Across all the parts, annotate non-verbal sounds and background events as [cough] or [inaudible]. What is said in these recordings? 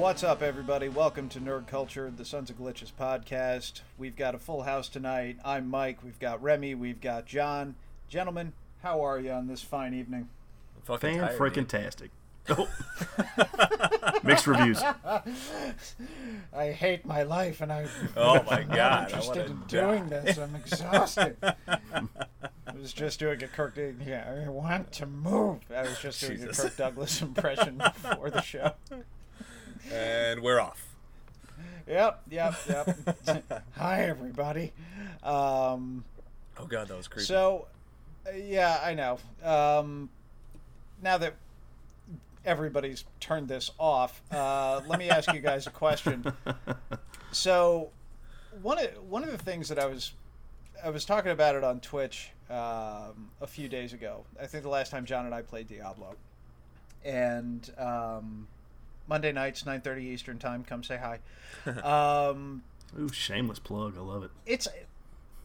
What's up, everybody? Welcome to Nerd Culture, the Sons of Glitches podcast. We've got a full house tonight. I'm Mike. We've got Remy. We've got John. Gentlemen, how are you on this fine evening? Fucking Fan freaking man. tastic. Oh. [laughs] Mixed reviews. [laughs] I hate my life, and I, Oh my I'm god! not interested wanna in die. doing this. I'm exhausted. [laughs] I was just doing a Kirk. Yeah, I want to move. I was just doing Jesus. a Kirk Douglas impression before the show. And we're off. Yep, yep, yep. [laughs] Hi, everybody. Um, Oh god, that was creepy. So, yeah, I know. Um, now that everybody's turned this off, uh, let me ask you guys a question. [laughs] So, one of one of the things that I was I was talking about it on Twitch um, a few days ago. I think the last time John and I played Diablo, and um, Monday nights, nine thirty Eastern time. Come say hi. [laughs] Um, Ooh, shameless plug. I love it. it's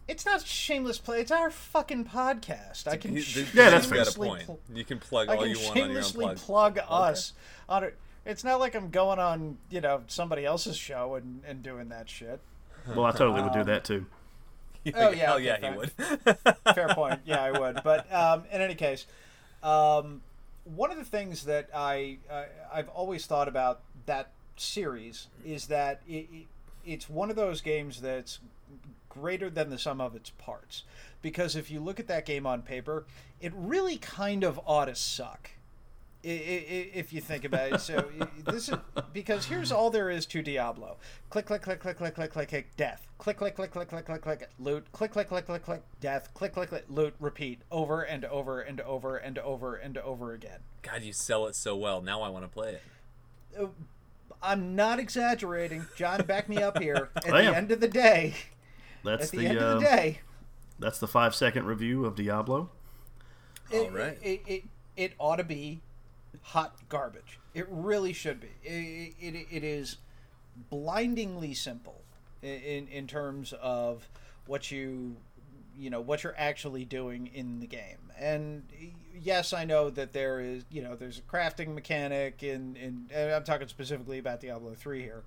it's not shameless play. It's our fucking podcast. I can sh- Yeah, that's you fair. got a shamelessly point. pl- You can plug I all can you want on your own shamelessly plug. plug us on it. It's not like I'm going on, you know, somebody else's show and, and doing that shit. Well, I totally would do Um, that too. [laughs] Oh, yeah, hell yeah, fine. he would. Fair point. Yeah, I would. But um, in any case, um, one of the things that I, I I've always thought about that series is that it, it, it's one of those games that's greater than the sum of its parts. Because if you look at that game on paper, it really kind of ought to suck. I- I- I- If you think about it, so this is because here's all there is to Diablo: click, click, click, click, click, click, click, click, death, click, click, click, click, click, click, click, loot, click, click, click, click, click, death, click, click, click, loot, repeat, over and over and over and over and over again. God, you sell it so well. Now I want to play it. I'm not exaggerating, John. Back me up here. At the end of the day, That's the at the, the, end of um, the day, that's the five second review of Diablo. it, All right. it, it, it ought to be hot garbage. It really should be. It, it, it is blindingly simple in, in terms of what you you know what you're actually doing in the game. And yes, I know that there is you know there's a crafting mechanic in in and I'm talking specifically about Diablo three here.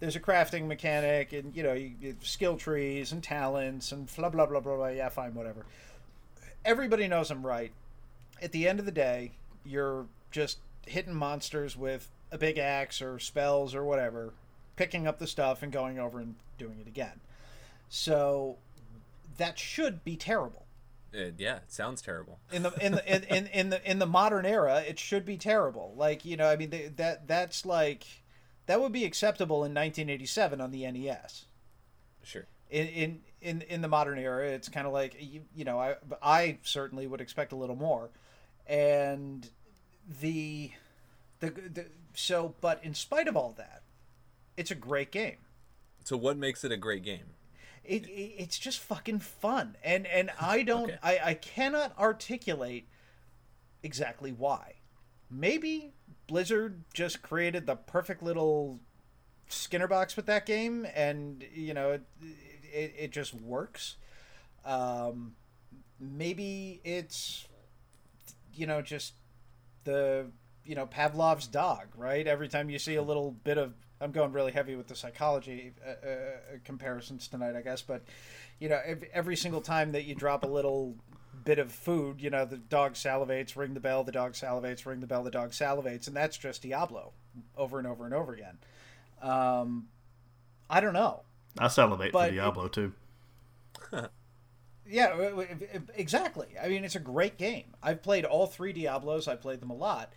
There's a crafting mechanic and you know you, you- skill trees and talents and blah blah blah blah blah. Yeah, fine, whatever. Everybody knows I'm right. At the end of the day, you're just hitting monsters with a big axe or spells or whatever, picking up the stuff and going over and doing it again. So that should be terrible. Uh, yeah, it sounds terrible. In the in the in, [laughs] in, in the in the modern era, it should be terrible. Like you know, I mean they, that that's like that would be acceptable in 1987 on the NES. Sure. In in in, in the modern era, it's kind of like you, you know I I certainly would expect a little more, and the the the so but in spite of all that, it's a great game. So what makes it a great game? it, it it's just fucking fun and and [laughs] i don't Okay. I, I cannot articulate exactly why maybe blizzard just created the perfect little skinner box with that game and you know it it, it just works um maybe it's you know just the you know Pavlov's dog, right? Every time you see a little bit of, I'm going really heavy with the psychology uh, uh, comparisons tonight, I guess, but you know, every, every single time that you drop a little bit of food, you know, the dog salivates, ring the bell, the dog salivates, ring the bell, the dog salivates, and that's just Diablo, over and over and over again. Um, I don't know. I salivate But for it- Diablo too. [laughs] Yeah, exactly. I mean, it's a great game. I've played all three Diablos. I've played them a lot.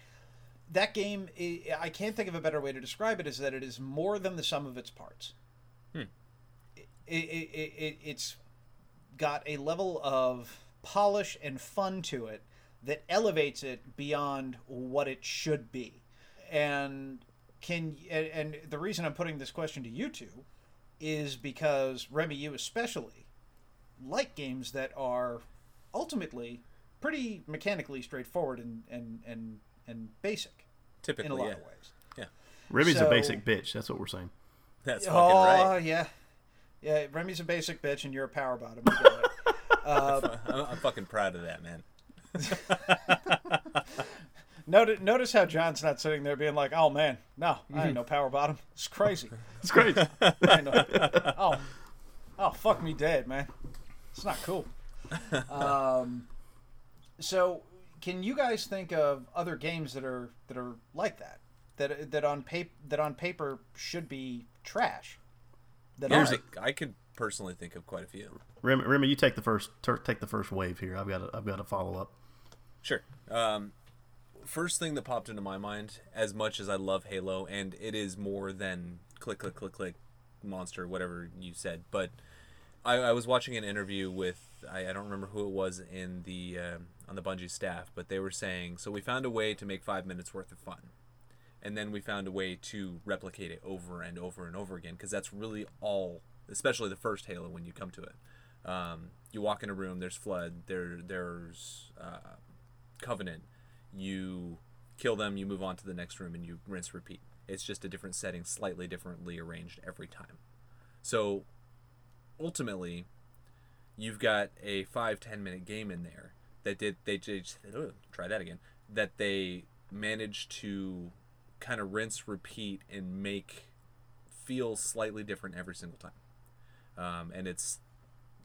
That game, i- I can't think of a better way to describe it, is that it is more than the sum of its parts. Hmm. It, it, it, it, it's got a level of polish and fun to it that elevates it beyond what it should be. And can and, and the reason I'm putting this question to you two is because Remy, you especially like games that are ultimately pretty mechanically straightforward and and and, and basic Typically, in a lot yeah. of ways. Yeah. Remy's So- a basic bitch. That's what we're saying. That's fucking Oh right. yeah, yeah. Remy's a basic bitch, and you're a power bottom. You uh, [laughs] I'm, I'm fucking proud of that, man. [laughs] notice, notice how John's not sitting there being like, "Oh man, no, I ain't no [laughs] power bottom. It's crazy. It's crazy. I ain't no, oh, oh, fuck me dead, man. It's not cool." Um, so, can you guys think of other games that are that are like that? That that on paper that on paper should be trash. That Here's a, I could personally think of quite a few. Remy, Remy, you take the first tur- take the first wave here. I've got a, I've got a follow up. Sure. Um, first thing that popped into my mind, as much as I love Halo, and it is more than click, click, click, click, monster, whatever you said, but I, I was watching an interview with I, I don't remember who it was in the um on the Bungie staff, but they were saying so we found a way to make five minutes worth of fun, and then we found a way to replicate it over and over and over again because that's really all, especially the first Halo when you come to it. Um, you walk in a room, there's flood, there there's uh, covenant. You kill them you move on to the next room and you rinse repeat. It's just a different setting slightly differently arranged every time. So ultimately you've got a five ten minute game in there that did they just try that again that they managed to kind of rinse repeat and make feel slightly different every single time. Um, and it's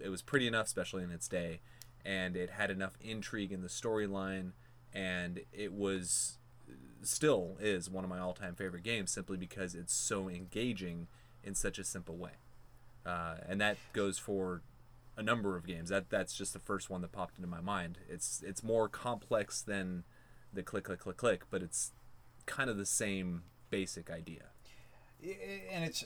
it was pretty enough, especially in its day, and it had enough intrigue in the storyline, and it was still is one of my all-time favorite games simply because it's so engaging in such a simple way, uh, and that goes for a number of games. That that's just the first one that popped into my mind. It's it's more complex than the click click click click, but it's kind of the same basic idea. and it's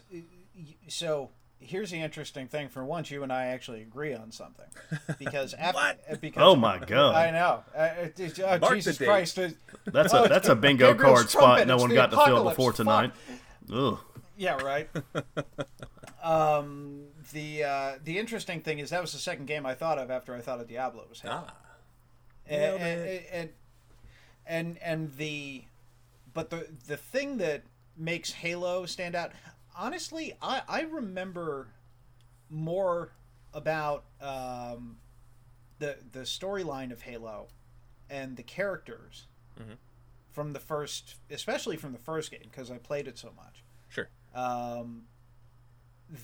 so here's the interesting thing for once you and i actually agree on something because [laughs] after because Oh my god. i know uh, it- it- oh, jesus christ That's oh, a that's a [laughs] bingo card spot no one got to fill apocalypse, before tonight. Ugh. Yeah right [laughs] um the uh the interesting thing is that was the second game i thought of after i thought of diablo was Halo. Ah, and, and, and and and the but the the thing that makes Halo stand out honestly I I remember more about um, the the storyline of Halo and the characters Mhm. from the first especially from the first game because I played it so much. Um,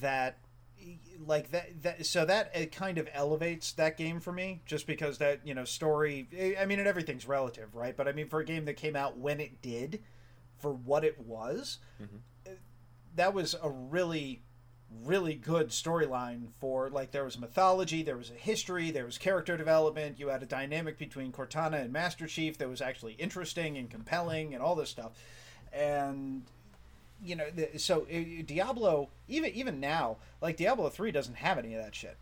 that like that that so that it kind of elevates that game for me just because that you know story i mean and everything's relative right but i mean for a game that came out when it did for what it was Mhm. that was a really really good storyline for like there was mythology there was a history there was character development you had a dynamic between cortana and master chief that was actually interesting and compelling and all this stuff and you know the, so uh, diablo even even now like diablo 3 doesn't have any of that shit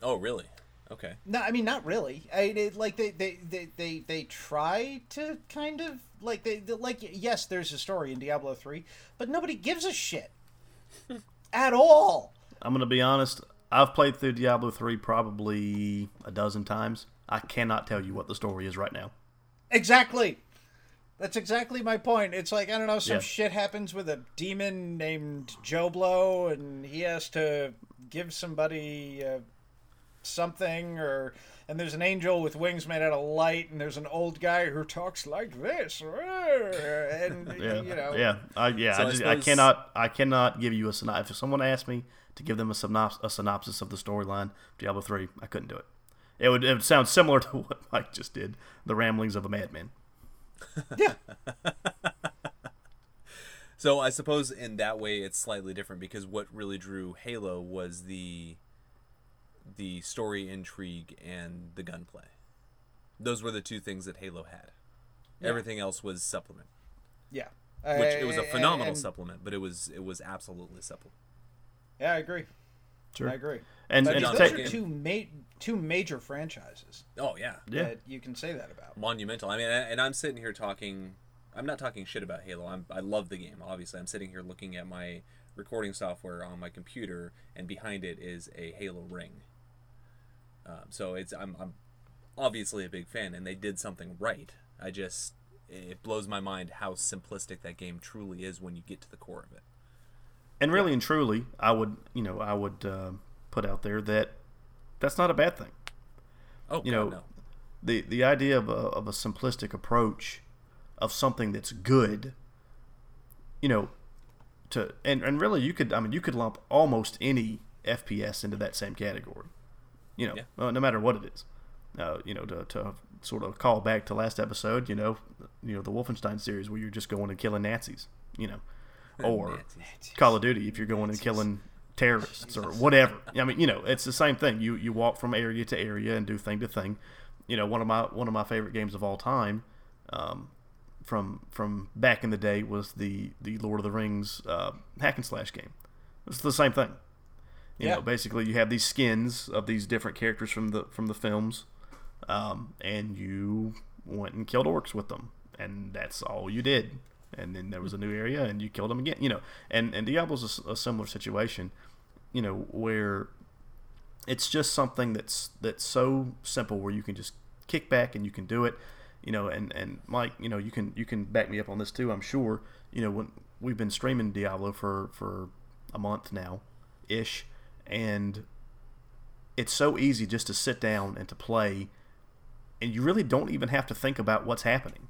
Oh, really? Okay. no i mean not really i it, like they, they they they they try to kind of like they, they like yes there's a story in diablo 3 but nobody gives a shit [laughs] at all I'm gonna be honest. I've played through Diablo three probably a dozen times. I cannot tell you what the story is right now. Exactly. That's exactly my point. It's like I don't know, some Yeah. shit happens with a demon named Joe Blow, and he has to give somebody uh, something, or and there's an angel with wings made out of light, and there's an old guy who talks like this, [laughs] and Yeah, you know, yeah, I, yeah. So I, I just, I suppose- cannot, I cannot give you a synopsis. If someone asked me to give them a synopsis, a synopsis of the storyline, Diablo three, I couldn't do it. It would, it would sound similar to [laughs] what Mike just did, the ramblings of a madman. [laughs] yeah, [laughs] So I suppose in that way it's slightly different because what really drew Halo was the the story intrigue and the gunplay. Those were the two things that Halo had. Everything else was supplement, yeah. which it was a Uh, phenomenal and- supplement, but it was it was absolutely supplement. Yeah, I agree. Sure. I agree. And, and those take, are two ma- two major franchises Oh yeah, Yeah. you can say that about. monumental. I mean, and I'm sitting here talking. I'm not talking shit about Halo. I'm, I love the game. Obviously, I'm sitting here looking at my recording software on my computer, and behind it is a Halo ring. Um, so it's I'm, I'm obviously a big fan, and they did something right. I just it blows my mind how simplistic that game truly is when you get to the core of it. and really and truly, I would, you know, I would uh, put out there that that's not a bad thing. Oh, You God, know, no. the the idea of a, of a simplistic approach of something that's good, you know, to and, and really you could I mean you could lump almost any FPS into that same category. You know, Yeah. uh, no matter what it is. Uh, you know, to, to sort of call back to last episode, you know, you know the Wolfenstein series where you're just going and killing Nazis, you know, or Nazis. Call of Duty if you're going and killing terrorists or whatever. I mean, you know, it's the same thing. You you walk from area to area and do thing to thing. You know, one of my one of my favorite games of all time, um, from from back in the day was the the Lord of the Rings uh, hack and slash game. It's the same thing. You Yeah. know, basically you have these skins of these different characters from the from the films, um, and you went and killed orcs with them, and that's all you did. And then there was a new area, and you killed them again. You know, and and Diablo's a similar situation. You know, where it's just something that's that's so simple where you can just kick back and you can do it. You know, and and Mike, you know, you can you can back me up on this too. I'm sure. You know, when we've been streaming Diablo for for a month now, ish, and it's so easy just to sit down and to play and you really don't even have to think about what's happening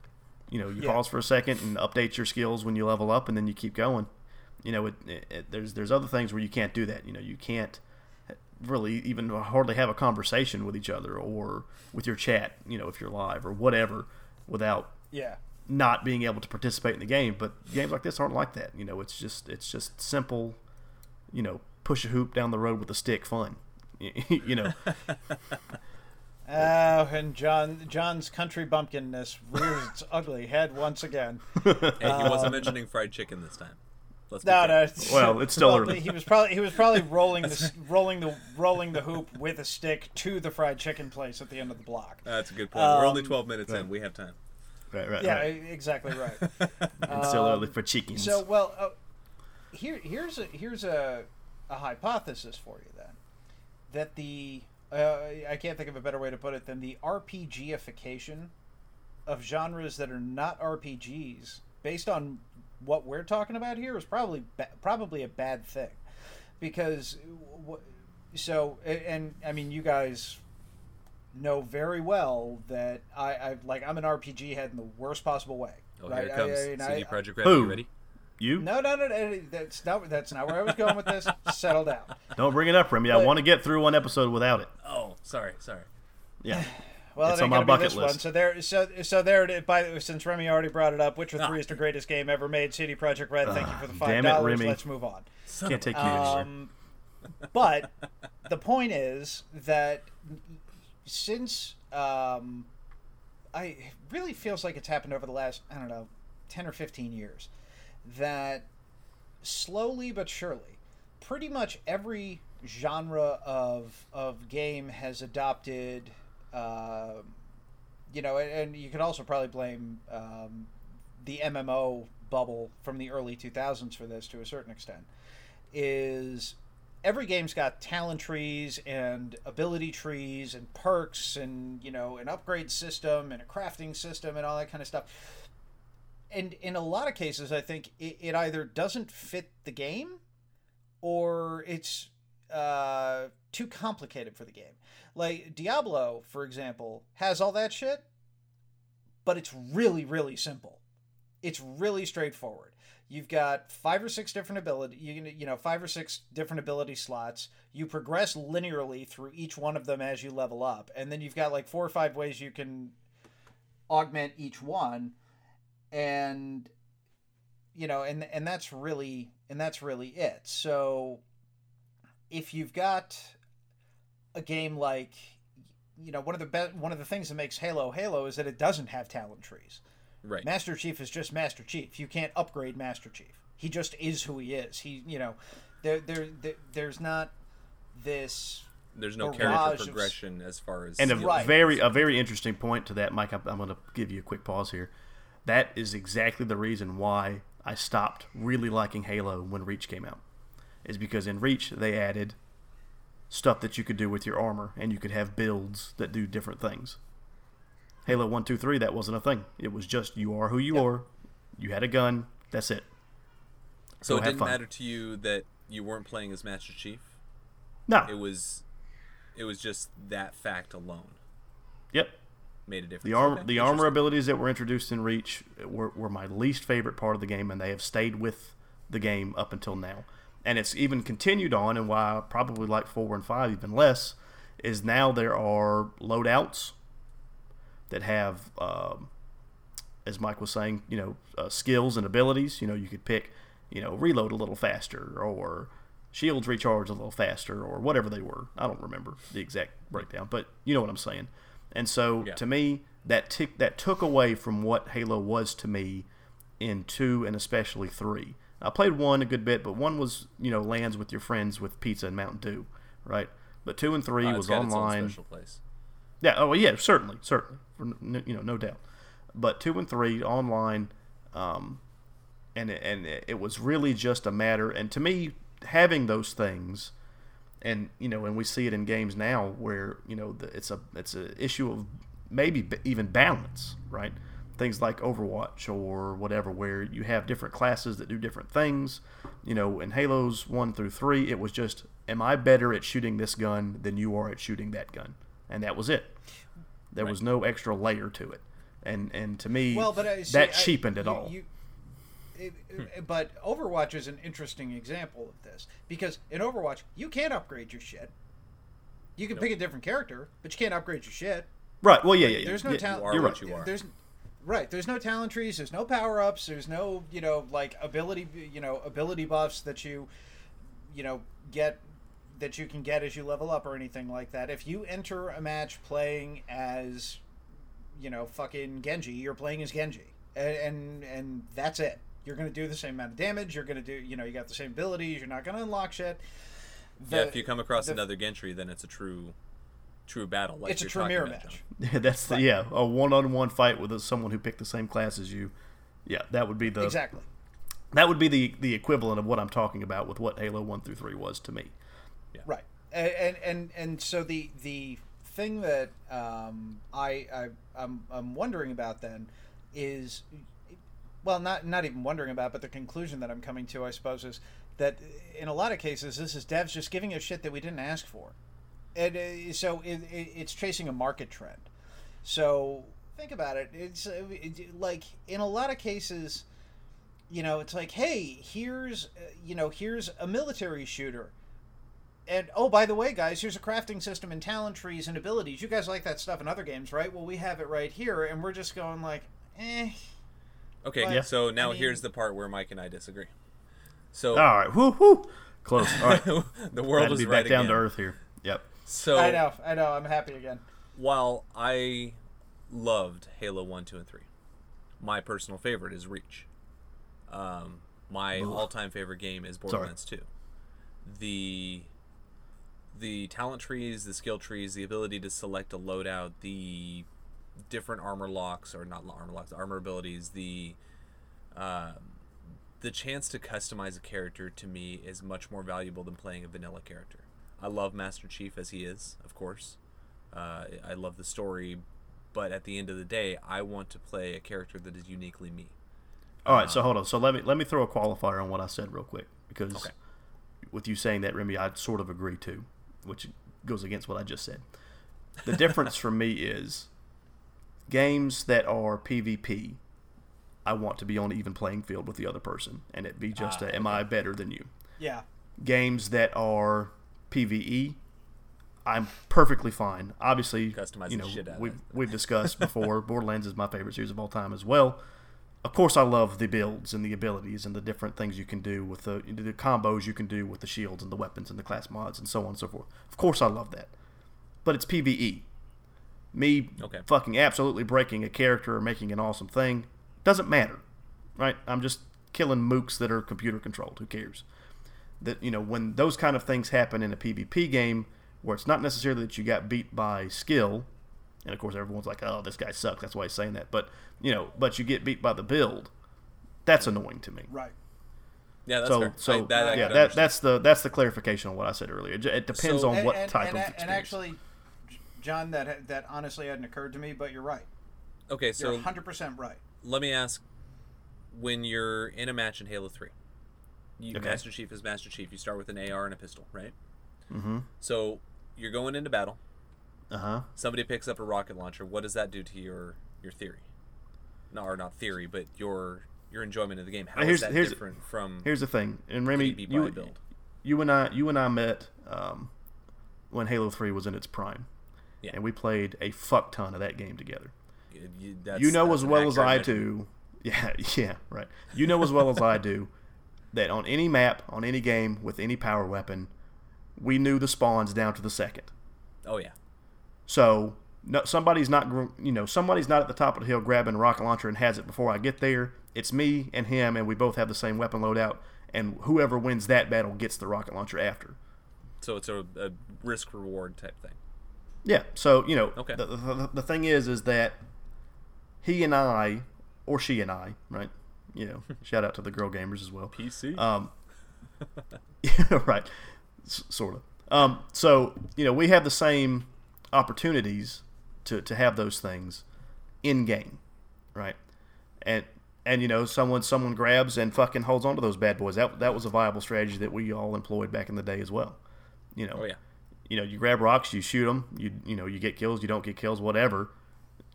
you know you Yeah. pause for a second and update your skills when you level up and then you keep going you know it, it, it- there's there's other things where you can't do that you know you can't really even hardly have a conversation with each other or with your chat you know if you're live or whatever without Yeah. not being able to participate in the game. But games like this aren't like that. You know, it's just it's just simple. You know, push a hoop down the road with a stick, fun. [laughs] you know, [laughs] Oh, and John John's country bumpkinness rears its ugly head once again. [laughs] Hey, he wasn't uh, mentioning fried chicken this time. Let's No, no. Well, it's still well, early. He was probably he was probably rolling the s- rolling the rolling the hoop with a stick to the fried chicken place at the end of the block. That's a good point. We're only Um, 12 minutes in. We have time. right, right, Yeah, right. exactly right. [laughs] It's still early for chickens. So, well, uh, here here's a here's a, a hypothesis for you then that the uh, I can't think of a better way to put it than the RPGification of genres that are not RPGs, based on what we're talking about here, is probably ba- probably a bad thing, because w- so a- and I mean you guys know very well that I, I like I'm an RPG head in the worst possible way. Oh, right? here it I- comes. I mean, CD I- Project Red, Who? you ready? you no, no, no, no. That's not. That's not where I was going with this. [laughs] Settle down. don't bring it up, Remy. I want to get through one episode without it. Oh, sorry, sorry. Yeah, [laughs] Well, It's on my gonna be bucket this one. list. So there, so so there. It, by since Remy already brought it up, Witcher Ah. Three is the greatest game ever made. CD Projekt Red. Thank you for the Ah, five damn it, dollars. Remy. Let's move on. Son can't take you anymore. Um, but the point is that since um, I it really feels like it's happened over the last I don't know ten or fifteen years that slowly but surely, pretty much every genre of of game has adopted. Uh, you know, and, and you could also probably blame um, the MMO bubble from the early 2000s for this to a certain extent. Is every game's got talent trees and ability trees and perks and you know an upgrade system and a crafting system and all that kind of stuff and in a lot of cases i think it, it either doesn't fit the game or it's uh, too complicated for the game. Like diablo for example has all that shit but it's really really simple. It's really straightforward. You've got five or six different ability you you know five or six different ability slots. You progress linearly through each one of them as you level up and then you've got like four or five ways you can augment each one and you know and and that's really and that's really it. So if you've got a game like you know one of the be- one of the things that makes halo halo is that it doesn't have talent trees Right. Master Chief is just Master Chief. You can't upgrade Master Chief. He just is who he is. He, you know, there, there, there there's not this. There's no barrage character of- progression as far as and a. Right. very a very interesting point to that, Mike. I'm, I'm going to give you a quick pause here. That is exactly the reason why I stopped really liking Halo when Reach came out. Is because in Reach they added stuff that you could do with your armor, and you could have builds that do different things. Halo One, Two, Three, that wasn't a thing. It was just you are who you Yep. are. You had a gun. That's it. So Go it didn't fun. matter to you that you weren't playing as Master Chief. No. It was, it was just that fact alone. Yep. made a difference. The armor, Okay, the armor abilities that were introduced in Reach were, were my least favorite part of the game, and they have stayed with the game up until now. And it's even continued on, and why probably like four and five even less is now there are loadouts that have, um, as Mike was saying, you know, uh, skills and abilities. You know, you could pick, you know, reload a little faster or shields recharge a little faster or whatever they were. I don't remember the exact breakdown, but you know what I'm saying. And so Yeah. to me, that tick that took away from what Halo was to me in two and especially three. I played one a good bit, but one was you know LANs with your friends with pizza and Mountain Dew, right? But two and three Uh, was got its own online. Yeah. Oh, yeah. Certainly, certainly. For, you know, no doubt. But two and three online, um, and it- and it it was really just a matter. And to me, having those things, and you know, and we see it in games now where you know the, it's a it's a issue of maybe b- even balance, right? Things like Overwatch or whatever, where you have different classes that do different things. You know, in Halos one through three, it was just, am I better at shooting this gun than you are at shooting that gun? And that was it. There was no extra layer to it, and and to me, Well, but uh, I, see, that I- cheapened it you- all. you- it- it- but Overwatch is an interesting example of this because in Overwatch you can't upgrade your shit. You can pick a different character, but you can't upgrade your shit. right? Well, yeah, yeah. yeah. There's no yeah, talent. are You're what right. you are. There's right. There's no talent trees. There's no power ups. There's no you know like ability you know ability buffs that you you know get that you can get as you level up or anything like that. If you enter a match playing as you know fucking Genji, you're playing as Genji, and and, and that's it. You're going to do the same amount of damage. You're going to do you know you got the same abilities. You're not going to unlock shit. yeah, if you come across the- another Genji, then it's a true, true battle. Like it's a you're true mirror match. John. [laughs] That's the yeah, a one-on-one fight with someone who picked the same class as you. Yeah, that would be the Exactly. that would be the the equivalent of what I'm talking about with what Halo One through Three was to me. Yeah. Right, and and and, and so the the thing that um, I, I I'm, I'm wondering about then is, well, not not even wondering about, but the conclusion that I'm coming to, I suppose, is that in a lot of cases this is devs just giving us shit that we didn't ask for, and uh, so it, it, it's chasing a market trend. So think about it. It's uh, it, like in a lot of cases, you know, it's like, hey, here's uh, you know, here's a military shooter and oh, by the way, guys, here's a crafting system and talent trees and abilities. You guys like that stuff in other games, right? Well, we have it right here, and we're just going like, eh. Okay, But, so now I mean- here's the part where Mike and I disagree. So All right, whoo whoo, close. All right, [laughs] the world to is be right back down to earth here. Yep. So I know, I know, I'm happy again. while I loved Halo 1, 2, and 3, my personal favorite is Reach. Um, my Ugh. all-time favorite game is Borderlands 2. The the talent trees, the skill trees, the ability to select a loadout, the different armor locks or not armor locks, armor abilities, the um the chance to customize a character to me is much more valuable than playing a vanilla character. I love Master Chief as he is, of course. Uh, I love the story, but at the end of the day, I want to play a character that is uniquely me. All right, so hold on. So let me let me throw a qualifier on what I said real quick because Okay. with you saying that, Remy, I sort of agree too, which goes against what I just said. The difference for me is games that are PvP. I want to be on an even playing field with the other person, and it be just Ah, a, am I better than you? Yeah, Games that are PVE, I'm perfectly fine. Obviously, Customize you know, we've we've discussed [laughs] before. Borderlands is my favorite series of all time as well. Of course, I love the builds and the abilities and the different things you can do with the the combos you can do with the shields and the weapons and the class mods and so on and so forth. Of course, I love that, but it's PVE. Me Okay. fucking absolutely breaking a character or making an awesome thing doesn't matter, right? I'm just killing mooks that are computer controlled. Who cares? That you know when those kind of things happen in a PvP game where it's not necessarily that you got beat by skill, and of course everyone's like, "Oh, this guy sucks." That's why he's saying that. But you know, but you get beat by the build. That's annoying to me. right. Yeah, that's so, fair. so I- that I yeah, that, understand. that's the that's the clarification on what I said earlier. It, depends So- on And, what and, type and, of and experience. actually, John, that that honestly hadn't occurred to me, but you're right. okay. You're So 100 percent right. let me ask: When you're in a match in Halo Three, you, Okay. Master Chief is Master Chief. You start with an AR and a pistol, right? mm-hmm. So you're going into battle. Uh huh. Somebody picks up a rocket launcher. What does that do to your your theory? No, or not theory, but your your enjoyment of the game. How is Here's- that here's- different from? Here's the thing, and Remy, you, build? you and I, you and I met um, when Halo Three was in its prime, Yeah. and we played a fuck ton of that game together. You, you- that's- you know as well as I do. [laughs] Yeah, yeah, right. You know as well as I do that on any map, on any game with any power weapon, we knew the spawns down to the second. Oh yeah. So no, somebody's not, you know, somebody's not at the top of the hill grabbing a rocket launcher and has it before I get there. It's me and him, and we both have the same weapon loadout. And whoever wins that battle gets the rocket launcher after. So it's a, a risk reward type thing. Yeah. So you know, Okay. the, the, the thing is, is that he and I, or she and I, right? You know, shout out to the girl gamers as well. PC. Um, [laughs] [laughs] right, S- sort of. Um, so you know, we have the same opportunities to, to have those things in game, right? And and you know, someone someone grabs and fucking holds onto those bad boys. That that was a viable strategy that we all employed back in the day as well. You know, oh yeah. you know, you grab rocks, you shoot them, you you know, you get kills, you don't get kills, whatever.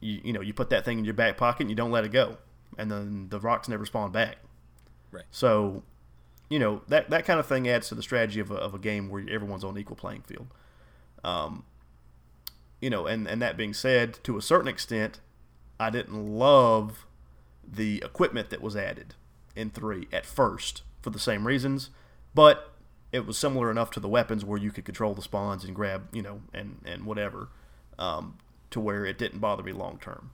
You you know, you put that thing in your back pocket and you don't let it go, and then the rocks never spawn back. Right. So, you know that that kind of thing adds to the strategy of a, of a game where everyone's on equal playing field. Um, you know, and and that being said, to a certain extent, I didn't love the equipment that was added in three at first for the same reasons, but it was similar enough to the weapons where you could control the spawns and grab, you know, and and whatever, um, to where it didn't bother me long term.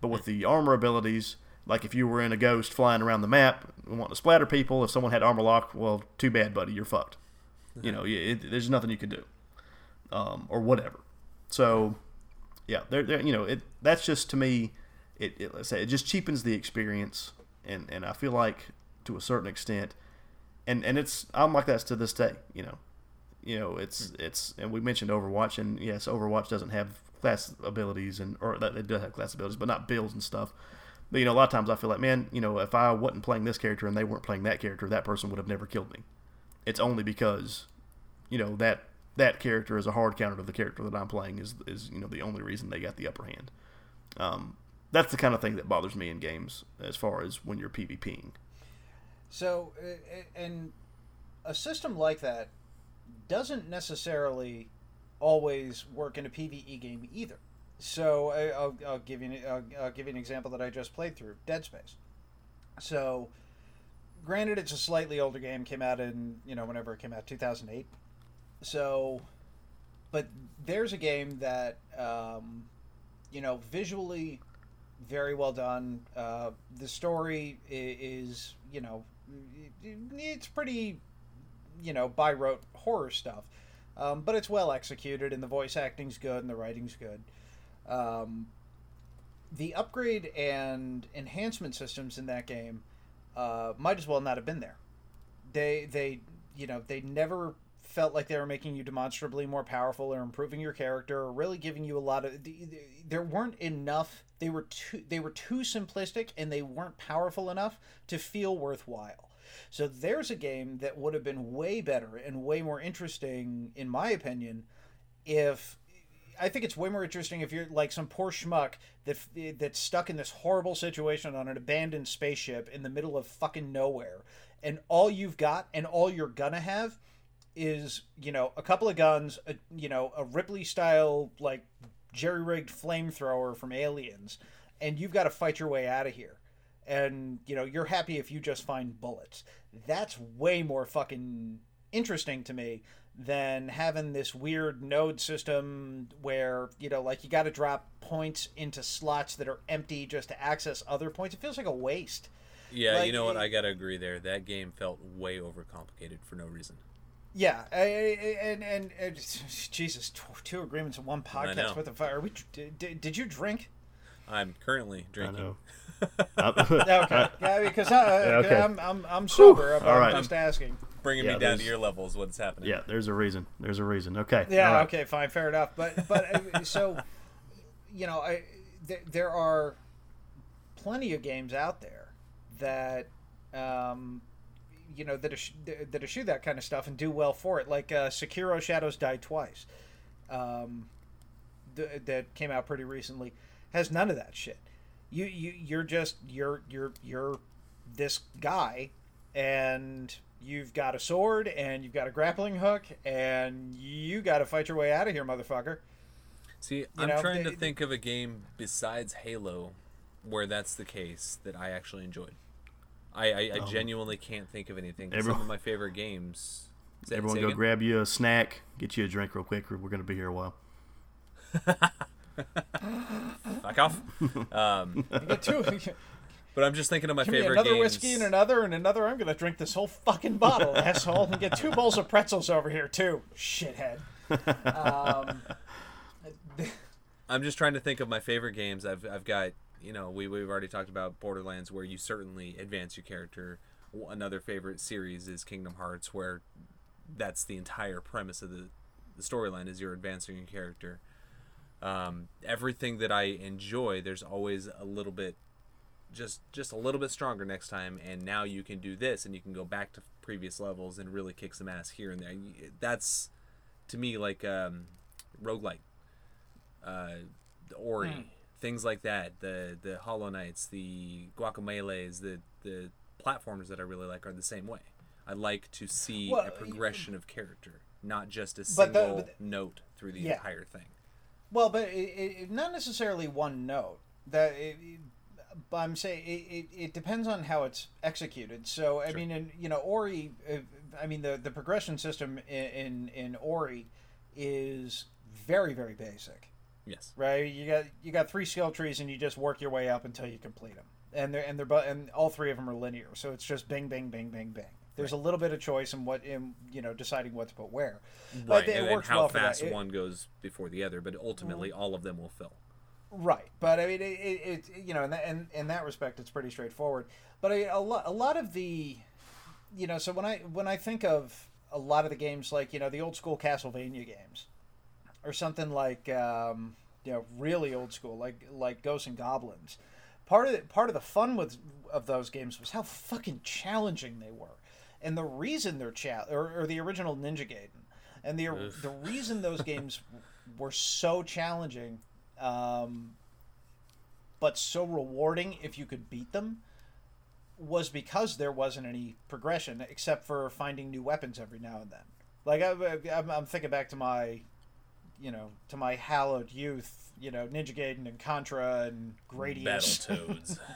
But with the armor abilities, like if you were in a ghost flying around the map and wanting to splatter people, if someone had armor lock, well, too bad, buddy, you're fucked. You know, it, there's nothing you can do, um, or whatever. So, yeah, there, there, you know, it that's just to me, it, it let's say it just cheapens the experience, and and I feel like to a certain extent, and and it's I'm like that to this day, you know, you know, it's it's and we mentioned Overwatch, and yes, Overwatch doesn't have class abilities and or it does have class abilities, but not builds and stuff. You know, a lot of times I feel like, man, you know, if I wasn't playing this character and they weren't playing that character, that person would have never killed me. It's only because, you know, that that character is a hard counter to the character that I'm playing is is you know the only reason they got the upper hand. Um, that's the kind of thing that bothers me in games as far as when you're PvPing. So, and a system like that doesn't necessarily always work in a PVE game either. So, I, I'll, I'll give you I'll, I'll give you an example that I just played through Dead Space. So, granted, it's a slightly older game, came out in, you know, whenever it came out, 2008. So, but there's a game that, um, you know, visually very well done. Uh, the story is, you know, it's pretty, you know, by rote horror stuff, um, but it's well executed, and the voice acting's good, and the writing's good. Um, the upgrade and enhancement systems in that game uh, might as well not have been there. They they you know they never felt like they were making you demonstrably more powerful or improving your character or really giving you a lot of the- the- there weren't enough they were too they were too simplistic and they weren't powerful enough to feel worthwhile so there's a game that would have been way better and way more interesting in my opinion if I think it's way more interesting if you're like some poor schmuck that that's stuck in this horrible situation on an abandoned spaceship in the middle of fucking nowhere, and all you've got and all you're gonna have is you know a couple of guns, a, you know a Ripley style like jerry rigged flamethrower from Aliens, and you've got to fight your way out of here. And you know you're happy if you just find bullets. That's way more fucking interesting to me than having this weird node system where you know like you got to drop points into slots that are empty just to access other points it feels like a waste Yeah, Like, you know what? it- I gotta agree there. That game felt way overcomplicated for no reason. yeah I, I- and, and and jesus tw- two agreements in one podcast what the fuck are we did, did you drink I'm currently drinking. know. [laughs] Uh, [laughs] okay yeah because I, Yeah, okay. I'm, I'm i'm sober All i'm right. just asking Bringing Yeah, me down to there's- your levels. What's happening? Yeah, there's a reason. There's a reason. Okay. Yeah. all right. Okay. Fine. Fair enough. But but uh, so, you know, I th- there are plenty of games out there that, um, you know, that esch- that eschew that kind of stuff and do well for it. Like uh, Sekiro: Shadows Die Twice. Um, th- that came out pretty recently has none of that shit. You you you're just you're you're you're this guy, and you've got a sword and you've got a grappling hook and you got to fight your way out of here, motherfucker. See, I'm know, trying they, to think of a game besides Halo where that's the case that I actually enjoyed. I, I, I um, genuinely can't think of anything. Everyone, some of my favorite games. [laughs] everyone, go again? grab you a snack, get you a drink real quick. We're going to be here a while. [laughs] Fuck off. [laughs] Um, get two. But I'm just thinking of my Give favorite me another games. whiskey and another and another. I'm gonna drink this whole fucking bottle, [laughs] asshole, and get two bowls of pretzels over here too, shithead. Um, [laughs] I'm just trying to think of my favorite games. I've I've got you know we we've already talked about Borderlands, where you certainly advance your character. Another favorite series is Kingdom Hearts, where that's the entire premise of the the storyline is you're advancing your character. Um, everything that I enjoy, there's always a little bit just just a little bit stronger next time and now you can do this and you can go back to previous levels and really kick some ass here and there that's to me like um roguelike uh ori mm. things like that the the hollow knights the Guacamelees the the platforms that i really like are the same way i like to see well, a progression of character not just a single the, the, note through the yeah. entire thing well but it, it, not necessarily one note that it, but I'm saying it, it, it, depends on how it's executed. So I sure. mean, in you know Ori, uh, I mean the the progression system in, in in Ori is very very basic. Yes. Right. You got you got three skill trees, and you just work your way up until you complete them. And they're and they're and all three of them are linear. So it's just bing bing bing bing bing. There's right. a little bit of choice in what in you know deciding what to put where. Right. But it and, works and how well fast one goes before the other, but ultimately all of them will fill. Right, but I mean, it, it, it you know, in that, in, in that respect, it's pretty straightforward. But I, a lot, a lot of the, you know, so when I when I think of a lot of the games, like you know, the old school Castlevania games, or something like, um, you know, really old school, like like Ghosts and Goblins. Part of the, part of the fun with of those games was how fucking challenging they were, and the reason they're cha- or, or the original Ninja Gaiden, and the Oof. the reason those games [laughs] were so challenging um, but so rewarding if you could beat them was because there wasn't any progression except for finding new weapons every now and then. Like I, I'm, I'm thinking back to my, you know, to my hallowed youth, you know, Ninja Gaiden and Contra and Gradius. Battletoads. [laughs]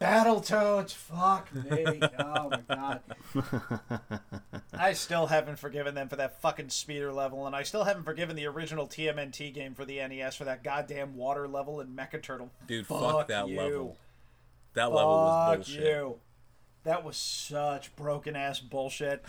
Battletoads, fuck me. Oh my god. [laughs] I still haven't forgiven them for that fucking speeder level, and I still haven't forgiven the original TMNT game for the NES for that goddamn water level in Mecha Turtle. Dude, fuck, fuck that you. level. That fuck level was bullshit. You. That was such broken ass bullshit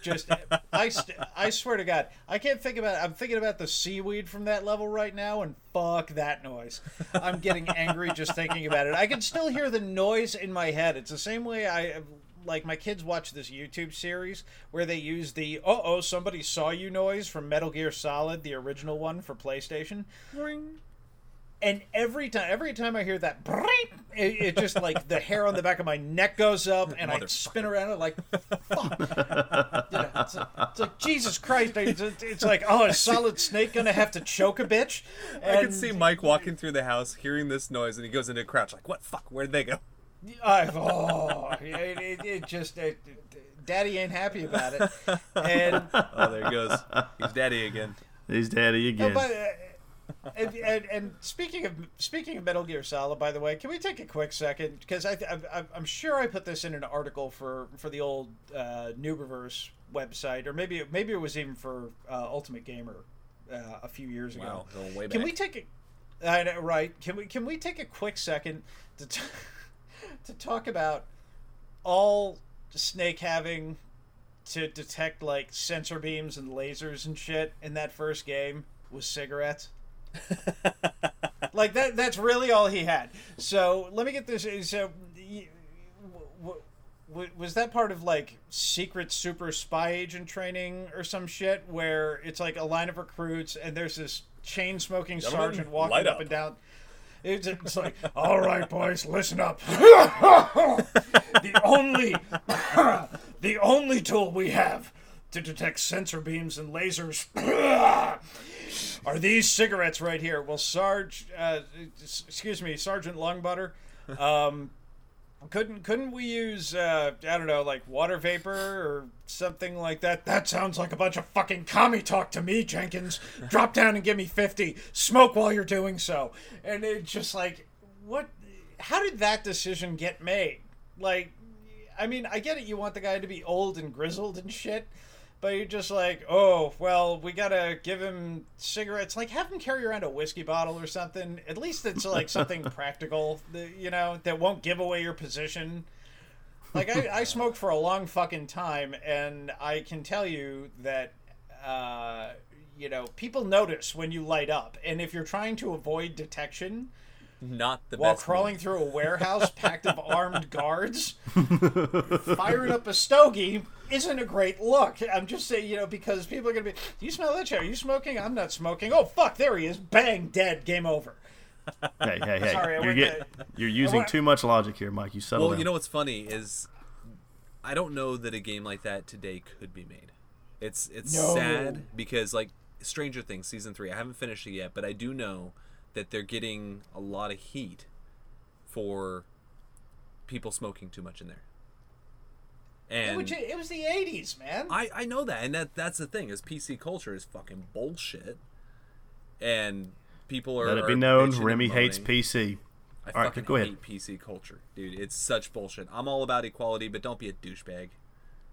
just I, st- I swear to God, I can't think about. I'm thinking about the seaweed from that level right now, and fuck that noise. I'm getting angry just thinking about it. I can still hear the noise in my head. It's the same way I like my kids watch this YouTube series where they use the "uh oh somebody saw you" noise from Metal Gear Solid, the original one for PlayStation. Ring and every time every time I hear that, it, it, just like the hair on the back of my neck goes up, and I spin around and like, fuck. You know, it's, like, it's, like, Jesus Christ! It's, like, oh, is Solid Snake gonna have to choke a bitch? And, I can see Mike walking through the house, hearing this noise, and he goes into a crouch, like, what fuck? Where'd they go? I, oh, it, it, it just. Daddy ain't happy about it, and oh, there he goes. He's daddy again. He's daddy again. but, and, and, and, speaking of speaking of Metal Gear Solid, by the way, can we take a quick second because I, I am sure I put this in an article for for the old uh, Nooberverse website, or maybe maybe it was even for uh, Ultimate Gamer uh, a few years wow, ago. Going way back. Can we take a I know, right? Can we can we take a quick second to t- [laughs] to talk about all Snake having to detect like sensor beams and lasers and shit in that first game was cigarettes? [laughs] like that that's really all he had. So let me get this so was that part of like secret super spy agent training or some shit where it's like a line of recruits and there's this chain smoking sergeant walking up. up. and down? It's, it's like [laughs] all right boys listen up. [laughs] The only the only tool we have to detect sensor beams and lasers Are these cigarettes right here? Well, Sarge, uh, excuse me, Sergeant Longbutter, um, couldn't couldn't we use uh, I don't know like water vapor or something like that? That sounds like a bunch of fucking commie talk to me, Jenkins. Drop down and give me fifty. Smoke while you're doing so. And it's just like, what? How did that decision get made? Like, I mean, I get it. You want the guy to be old and grizzled and shit. But you're just like, oh, well, we gotta give him cigarettes. Like, have him carry around a whiskey bottle or something. At least it's like something [laughs] practical, that, you know, that won't give away your position. Like, I, I smoked for a long fucking time, and I can tell you that, uh, you know, people notice when you light up. And if you're trying to avoid detection, Not the while crawling through a warehouse packed of [laughs] armed guards, [laughs] firing up a stogie isn't a great look. I'm just saying, you know, because people are going to be, do you smell that chair? Are you smoking? I'm not smoking. Oh, fuck, there he is. Bang, dead. Game over. [laughs] Hey, hey, hey! Sorry, you're went get, you're using went- too much logic here, Mike. You settle Well, down. you know what's funny is I don't know that a game like that today could be made. It's it's No. sad because like Stranger Things season 3, I haven't finished it yet, but I do know that they're getting a lot of heat for people smoking too much in there. And Which, it was the 80s, man. I, I know that, and that that's the thing is PC culture is fucking bullshit, and people are. Let it be known, bitching Remy hates. PC. I All right, fucking go ahead. PC culture, dude. It's such bullshit. I'm all about equality, but don't be a douchebag.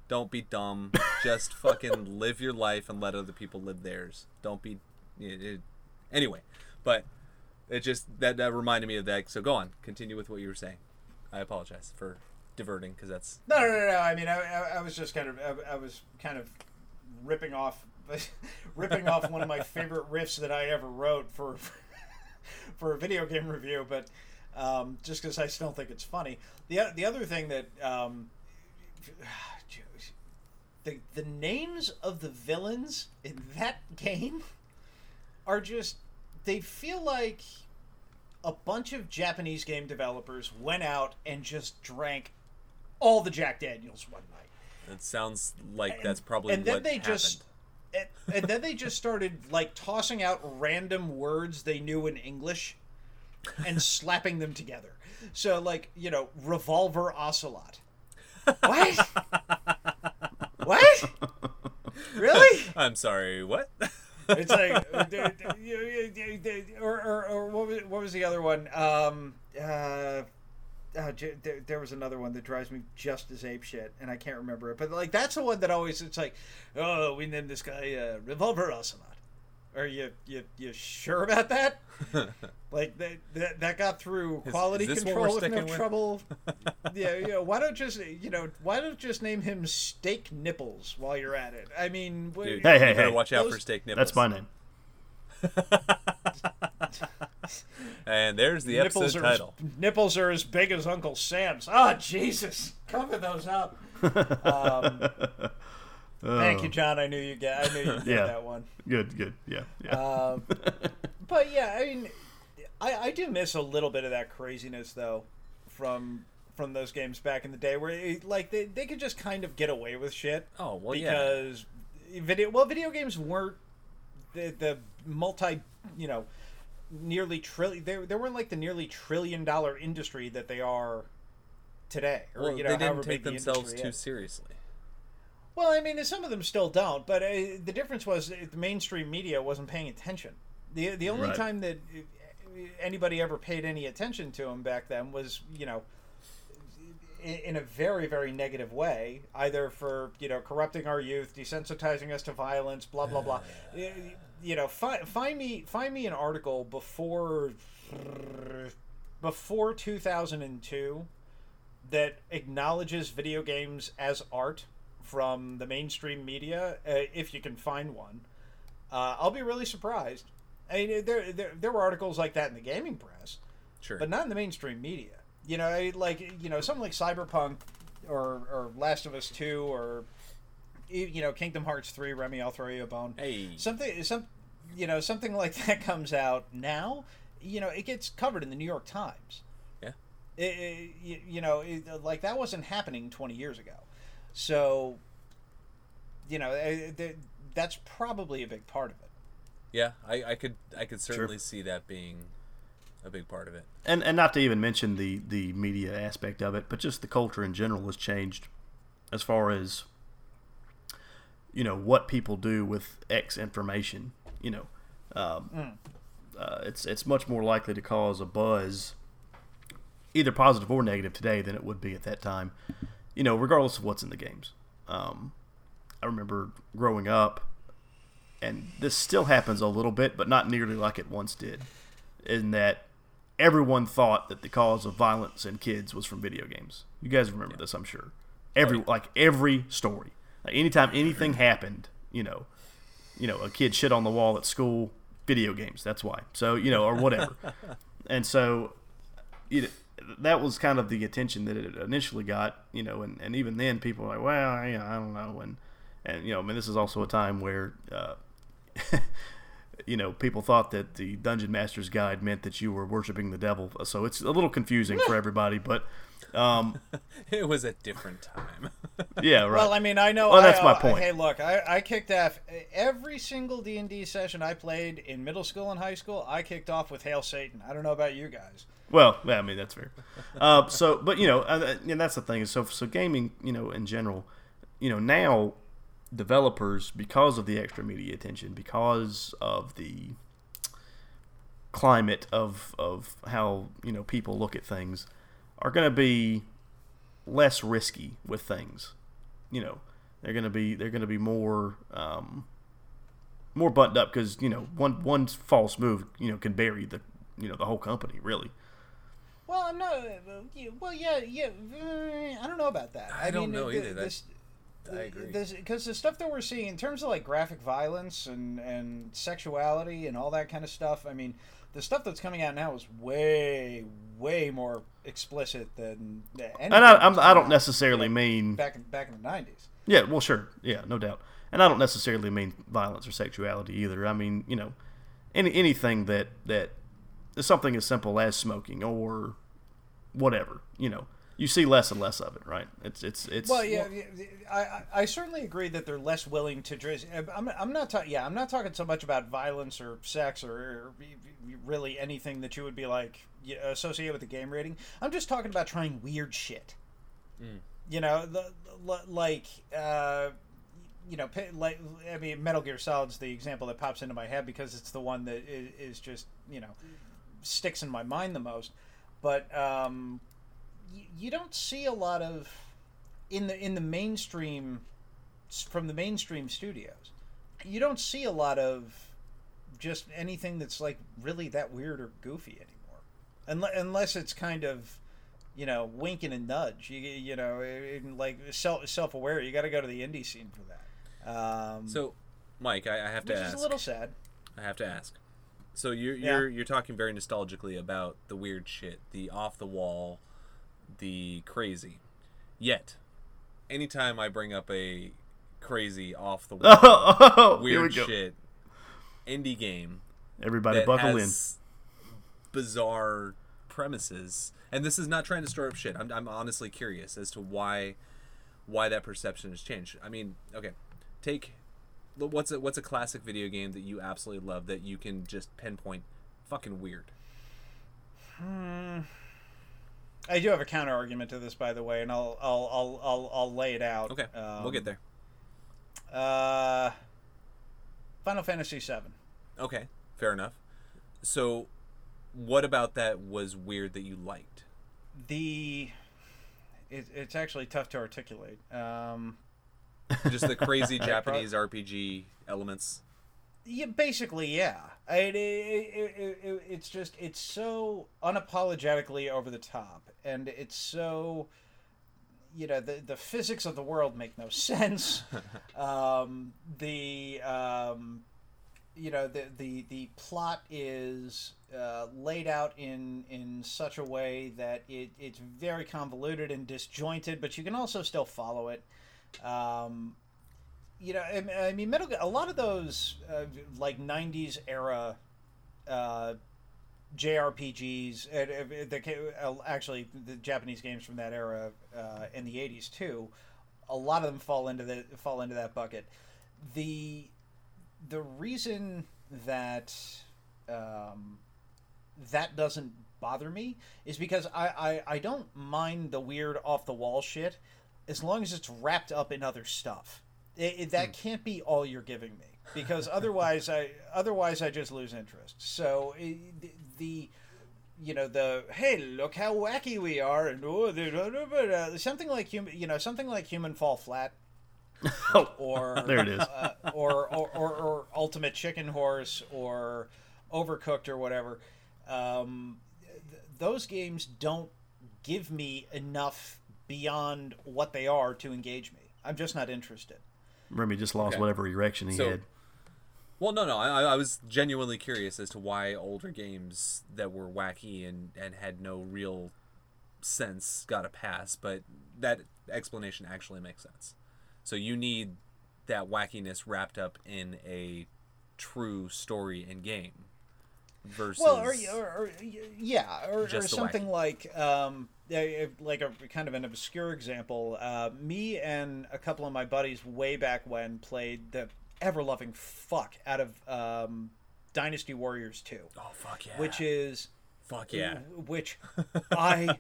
Don't be dumb. [laughs] Just fucking live your life and let other people live theirs. Don't be. It, it- anyway, but it just that that reminded me of that. So go on, continue with what you were saying. I apologize for diverting because that's No, no, no, no. I mean, I, I, I was just kind of, I, I was kind of ripping off, [laughs] ripping off one of my [laughs] favorite riffs that I ever wrote for, [laughs] for a video game review. But um, just because I still think it's funny. The the other thing that, um, [sighs] the the names of the villains in that game are just, they feel like a bunch of Japanese game developers went out and just drank all the Jack Daniels one night. it sounds like that's probably and then what they happened. just and, and then they just started like tossing out random words they knew in English and [laughs] slapping them together. So like, you know, revolver ocelot. What? what? Really? I'm sorry. What? It's like, [laughs] or, or, or what, was, what was the other one? Um, uh, uh, j- there, there was another one that drives me just as ape shit, and I can't remember it. But like, that's the one that always it's like, oh, we named this guy uh, Revolver Ocelot. Are you you you sure about that? [laughs] like that that, that got through quality is this what control with no with? trouble. [laughs] yeah, yeah. Why don't just you know why don't just name him Steak Nipples while you're at it? I mean, Dude, Hey, you hey, hey. watch out for steak nipples. That's my name. [laughs] And there's the nipples episode are title. As, nipples are as big as Uncle Sam's. Oh Jesus! Cover those up. [laughs] Um, thank you, John. I knew you get. I knew you get Yeah. that one. Good, good. Yeah, yeah. Um, [laughs] but yeah, I mean, I, I do miss a little bit of that craziness though, from from those games back in the day where it, like they, they could just kind of get away with shit Oh well, yeah. because video well video games weren't the the multi you know nearly trillion they, they weren't like the nearly trillion dollar industry that they are today or Well, you know they didn't take big the themselves too is. seriously. Well, I mean, some of them still don't, but uh, the difference was the mainstream media wasn't paying attention. the The only Right. time that uh, anybody ever paid any attention to them back then was, you know, in, a very very negative way, either for you know corrupting our youth, desensitizing us to violence, blah blah blah. Y- [sighs] you know, find find me find me an article before before two thousand and two that acknowledges video games as art from the mainstream media, uh, if you can find one. Uh, I'll be really surprised. I mean, there, there there were articles like that in the gaming press, Sure. but not in the mainstream media. You know, like you know, something like Cyberpunk or or Last of Us Two or you know Kingdom Hearts Three. Remy, I'll throw you a bone. hey. Something some you know something like [laughs] that comes out now. You know, it gets covered in the New York Times. Yeah. It, it- you, you know, it, uh, like that wasn't happening 20 years ago. So, you know, th- that's probably a big part of it. Yeah, I, I could I could certainly see that being a big part of it. and and not to even mention the the media aspect of it, but just the culture in general has changed as far as you know what people do with X information. You know, um, uh, it's it's much more likely to cause a buzz, either positive or negative today than it would be at that time. You know, regardless of what's in the games. Um, I remember growing up, and this still happens a little bit, but not nearly like it once did. In that everyone thought that the cause of violence in kids was from video games. You guys remember this, I'm sure. Every like every story, like anytime anything happened, you know, you know, a kid shit on the wall at school, video games. That's why. So you know, or whatever. [laughs] and so, you know, that was kind of the attention that it initially got. You know, and, and even then, people were like, well, I, I don't know, and and you know, I mean, this is also a time where. Uh, [laughs] you know, people thought that the Dungeon Master's Guide meant that you were worshiping the devil. So it's a little confusing for [laughs] everybody, but um, [laughs] It was a different time. [laughs] yeah, right. Well, I mean, I know. Well, that's I, my uh, point. Hey, look, I, I kicked off every single D and D session I played in middle school and high school. I kicked off with "Hail Satan." I don't know about you guys. Well, yeah, I mean that's fair. Uh, so, but you know, uh, and that's the thing. So, so gaming, you know, in general, you know, now developers, because of the extra media attention, because of the climate of of how you know people look at things, are going to be less risky with things. You know, they're going to be they're going to be more. Um, more buttoned up because you know one one false move you know can bury the you know the whole company really Well, I'm not. yeah, Well, yeah, yeah. I don't know about that. I don't mean, know the- either. This, I agree. Because the stuff that we're seeing in terms of like graphic violence and and sexuality and all that kind of stuff. I mean, the stuff that's coming out now is way way more explicit than. and I, I'm, I don't out necessarily mean back in back in the '90s. yeah well sure yeah no doubt and I don't necessarily mean violence or sexuality either I mean you know any anything that that is something as simple as smoking or whatever you know you see less and less of it right it's it's it's Well, yeah, yeah, I, I I certainly agree that they're less willing to dress. I'm, I'm not talking. Yeah, I'm not talking so much about violence or sex or, or really anything that you would be like y- associate with the game rating. I'm just talking about trying weird shit. You know, the, the- like. Uh, you know, like I mean, Metal Gear Solid's the example that pops into my head because it's the one that is, is just you know sticks in my mind the most. But um, you, you don't see a lot of in the in the mainstream from the mainstream studios. You don't see a lot of just anything that's like really that weird or goofy anymore, unless, unless it's kind of you know winking and nudge. You you know in like self self aware. You got to go to the indie scene for that. Um, so, Mike, I, I have to which ask. is a little sad. I have to ask. So you're you're you're talking very nostalgically about the weird shit, the off the wall, the crazy. Yet, anytime I bring up a crazy off the [laughs] wall oh, weird shit indie game everybody that buckle in bizarre premises, and this is not trying to stir up shit. I'm I'm honestly curious as to why why that perception has changed. I mean, okay, take what's a what's a classic video game that you absolutely love that you can just pinpoint fucking weird. Hmm. I do have a counter argument to this, by the way, and I'll I'll I'll I'll, I'll lay it out. Okay, Um, we'll get there. Uh, Final Fantasy VII. Okay, fair enough. So, what about that was weird that you liked? The it, it's actually tough to articulate. Um, Just the crazy [laughs] Japanese RPG elements. yeah, basically, yeah. It, it, it, it, it's just it's so unapologetically over the top, and it's so you know the the physics of the world make no sense. [laughs] um, the um, you know the the the plot is uh, laid out in in such a way that it, it's very convoluted and disjointed, but you can also still follow it. Um, you know, I, mean, Metal. A lot of those uh, like '90s era uh, JRPGs, and uh, the, uh, actually the Japanese games from that era uh, in the '80s too. A lot of them fall into the fall into that bucket. The the reason that um, that doesn't bother me is because I, I, I don't mind the weird off the wall shit as long as it's wrapped up in other stuff. It, it, that can't be all you're giving me because [laughs] otherwise I otherwise I just lose interest. So the you know the hey look how wacky we are and oh, something like human you know something like human fall flat. [laughs] Or [laughs] there it is. uh, or, or, or or ultimate chicken horse or overcooked or whatever. Um, th- those games don't give me enough beyond what they are to engage me. I'm just not interested Remy just lost Okay. whatever erection he So- had. Well, no, no. I, I was genuinely curious as to why older games that were wacky and, and had no real sense got a pass, but that explanation actually makes sense. So you need that wackiness wrapped up in a true story and game versus Well, or, or, or yeah, or, or Just the something wacky. like um, like a kind of an obscure example. Uh, me and a couple of my buddies way back when played the ever loving fuck out of um, Dynasty Warriors Two, oh fuck yeah, which is fuck yeah, which [laughs] I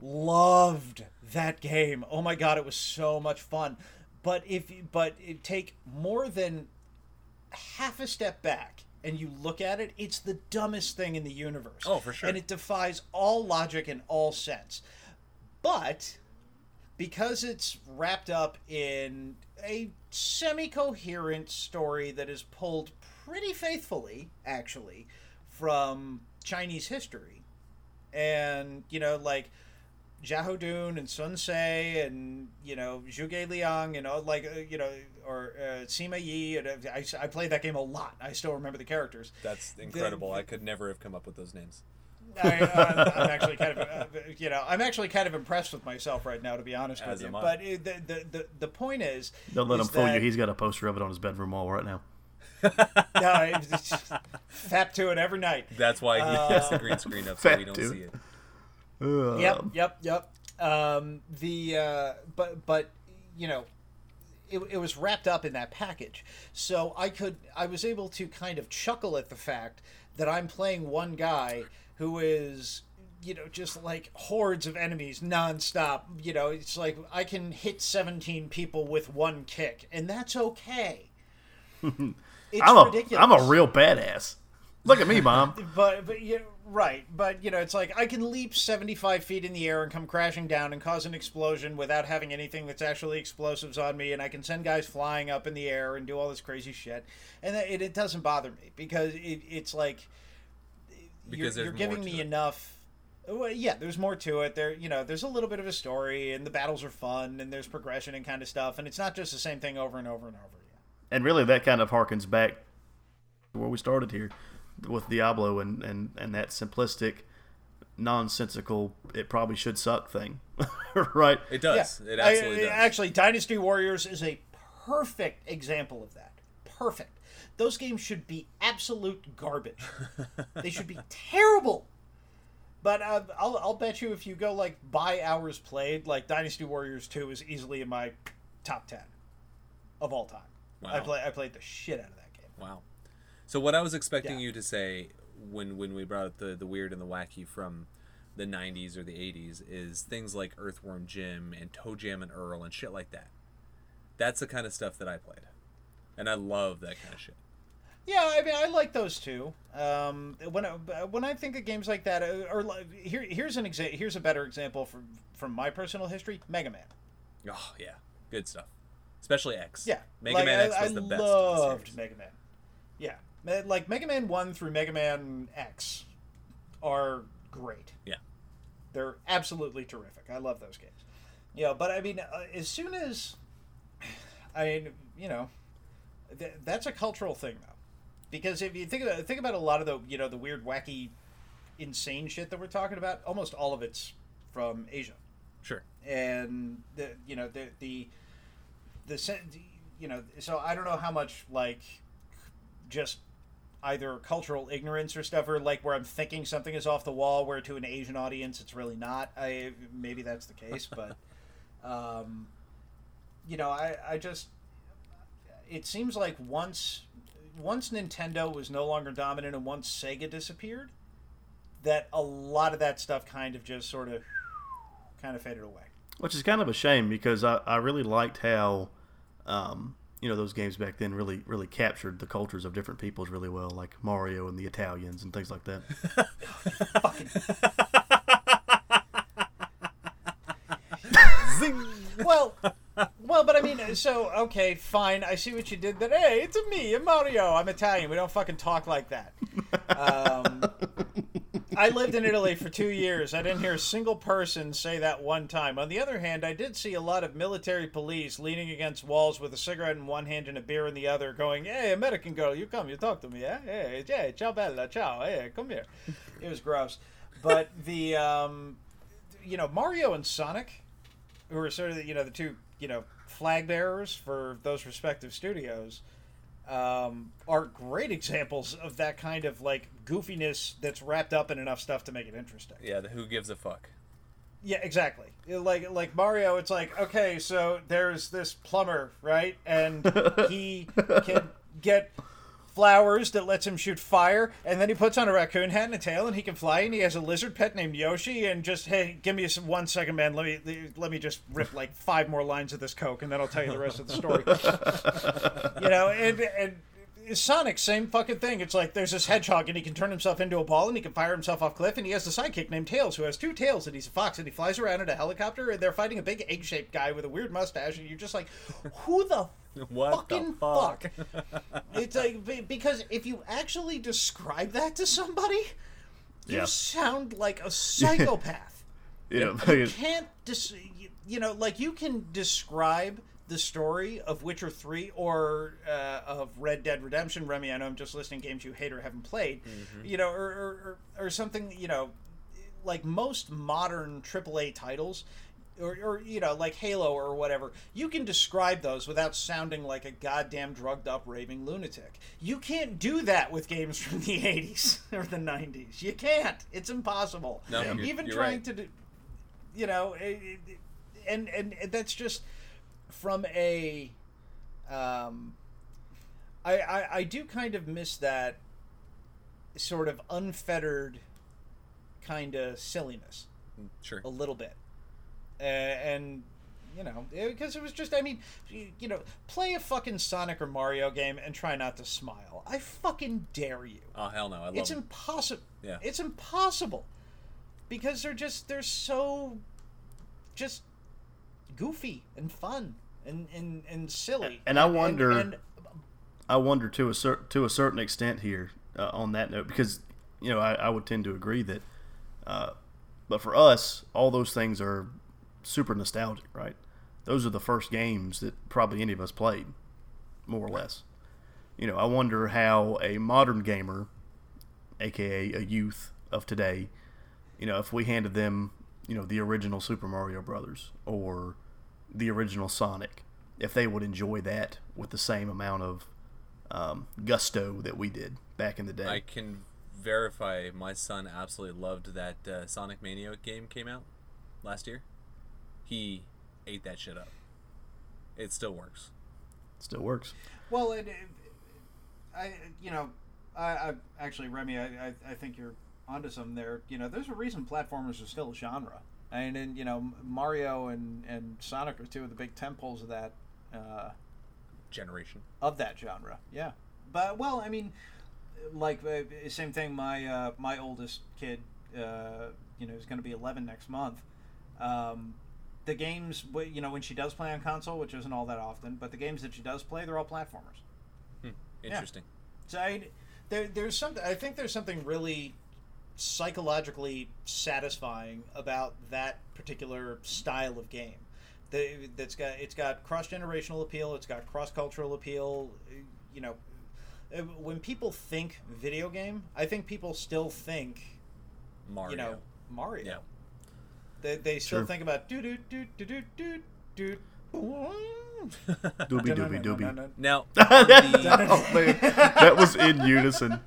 loved that game. Oh my god, it was so much fun. But if but it take more than half a step back and you look at it, it's the dumbest thing in the universe. Oh, for sure. And it defies all logic and all sense. But because it's wrapped up in a semi-coherent story that is pulled pretty faithfully actually from Chinese history and you know like Zhao Yun and Sun Ce and you know Zhuge Liang and all like uh, you know or uh, Sima Yi and uh, I, I played that game a lot I still remember the characters that's incredible. I could never have come up with those names. I, uh, I'm actually kind of, uh, you know, I'm actually kind of impressed with myself right now, to be honest As with you. I. But uh, the, the the the point is, Don't let him is fool you. He's got a poster of it on his bedroom wall right now. [laughs] no, it's just fap to it every night. That's why he has the green screen up so we don't dude. see it. Uh, Yep, yep, yep. Um, the uh, but but you know, it, it was wrapped up in that package, so I could I was able to kind of chuckle at the fact that I'm playing one guy who is you know just like hordes of enemies nonstop. You know, it's like I can hit 17 people with one kick, and that's okay. [laughs] It's I'm a ridiculous. am a real badass. Look at me, mom. [laughs] but but yeah, right. But you know, it's like I can leap seventy five feet in the air and come crashing down and cause an explosion without having anything that's actually explosives on me, and I can send guys flying up in the air and do all this crazy shit, and it, it doesn't bother me because it, it's like Because you're, you're giving me it. enough. Well, yeah, there's more to it. There, you know, there's a little bit of a story, and the battles are fun, and there's progression and kind of stuff, and it's not just the same thing over and over and over again. and really, that kind of harkens back to where we started here with Diablo and and and that simplistic, nonsensical. It probably should suck thing, [laughs] right? It does. It absolutely I- does. Actually, Dynasty Warriors is a perfect example of that. Perfect. Those games should be absolute garbage. [laughs] they should be terrible. But uh, I'll, I'll bet you if you go like by hours played, like Dynasty Warriors 2 is easily in my top 10 of all time. Wow. I play I played the shit out of that game. Wow. So what I was expecting Yeah. you to say when when we brought up the the weird and the wacky from the 90s or the 80s is things like Earthworm Jim and ToeJam and Earl and shit like that. That's the kind of stuff that I played. And I love that kind of shit. Yeah, I mean, I like those two. Um, when I, when I think of games like that, uh, or here here's an exa- here's a better example from from my personal history: Mega Man. Oh, yeah. Good stuff. Especially X. Yeah, Mega like, Man I, X was I the best. loved the series. Mega Man. Yeah, like Mega Man One through Mega Man X are great. Yeah. They're absolutely terrific. I love those games. Yeah, but I mean, uh, as soon as [sighs] I mean, you know, th- that's a cultural thing though, because if you think about think about a lot of the you know the weird, wacky, insane shit that we're talking about, almost all of it's from Asia Sure. and the you know the the the you know so I don't know how much like just either cultural ignorance or stuff or like where I'm thinking something is off the wall where to an Asian audience it's really not I maybe that's the case [laughs] but um you know I I just it seems like once once Nintendo was no longer dominant and once Sega disappeared, that a lot of that stuff kind of just sort of kind of faded away. Which is kind of a shame because I, I really liked how, um, you know, those games back then really really captured the cultures of different peoples really well, like Mario and the Italians and things like that. [laughs] Well, well, but I mean, so okay, fine. I see what you did. That hey, it's a me, a Mario. I'm Italian. We don't fucking talk like that. Um, I lived in Italy for two years. I didn't hear a single person say that one time. On the other hand, I did see a lot of military police leaning against walls with a cigarette in one hand and a beer in the other, going, "Hey, American girl, you come, you talk to me, eh? Hey, hey, ciao bella, ciao, hey, come here." It was gross, but the, um, you know, Mario and Sonic, who are sort of the, you know the two you know flag bearers for those respective studios um, are great examples of that kind of like goofiness that's wrapped up in enough stuff to make it interesting. Yeah, the who gives a fuck. Yeah, exactly. Like like Mario, it's like okay, so there's this plumber, right, and [laughs] he can get flowers that lets him shoot fire, and then he puts on a raccoon hat and a tail, and he can fly, and he has a lizard pet named Yoshi, and just hey, give me some one second, man. Let me let me just rip like five more lines of this coke, and then I'll tell you the rest of the story. [laughs] you know, and and. Sonic, same fucking thing. It's like there's this hedgehog and he can turn himself into a ball and he can fire himself off cliff and he has a sidekick named Tails who has two tails and he's a fox and he flies around in a helicopter and they're fighting a big egg-shaped guy with a weird mustache and you're just like, who the [laughs] What fucking the fuck? fuck? [laughs] it's like because if you actually describe that to somebody, you Yeah. sound like a [laughs] psychopath. You know, you can't dis- you know like you can describe the story of Witcher 3 or uh, of Red Dead Redemption. Remy I know I'm just listing games you hate or haven't played. You know or, or, or, or something you know like most modern AAA titles or, or you know like Halo or whatever you can describe those without sounding like a goddamn drugged up raving lunatic. You can't do that with games from the [laughs] 80s or the 90s you can't. It's impossible. No, even trying right. to do you know it, it- and and that's just from a um I, I i do kind of miss that sort of unfettered kind of silliness Sure. a little bit uh, and you know because it was just i mean you, know play a fucking sonic or mario game and try not to smile i fucking dare you Oh hell no! I love it's impossible Yeah. it's impossible because they're just they're so just goofy and fun and and, and silly And I wonder- and, I wonder to a cer- to a certain extent here uh, on that note because you know I, I would tend to agree that, uh, but for us all those things are super nostalgic, right? Those are the first games that probably any of us played, more or less. You know, I wonder how a modern gamer, aka a youth of today, you know, if we handed them, you know, the original Super Mario Brothers or the original Sonic, if they would enjoy that with the same amount of um, gusto that we did back in the day. I can verify my son absolutely loved that uh, Sonic Mania game came out last year. He ate that shit up. It still works. It Still works. well it, it, i you know i, I actually remy I, I i think you're onto something there you know there's a reason platformers are still a genre and, and you know mario and and sonic are two of the big temples of that uh Generation. of that genre. Yeah, but well, I mean, like uh, same thing. My uh, my oldest kid, uh, you know, is going to be 11 next month. Um, the games, you know, when she does play on console, which isn't all that often, but the games that she does play, they're all platformers. Hmm. Interesting. So I, there, there's something. I think there's something really psychologically satisfying about that particular style of game. The, that's got it's got cross generational appeal. It's got cross cultural appeal. You know, uh, when people think video game, I think people still think Mario. you know Mario. Yeah. They, they still Sure. think about do do do do do do do. Doobie doobie doobie. [laughs] Now, [laughs] on the, oh man, that was in unison.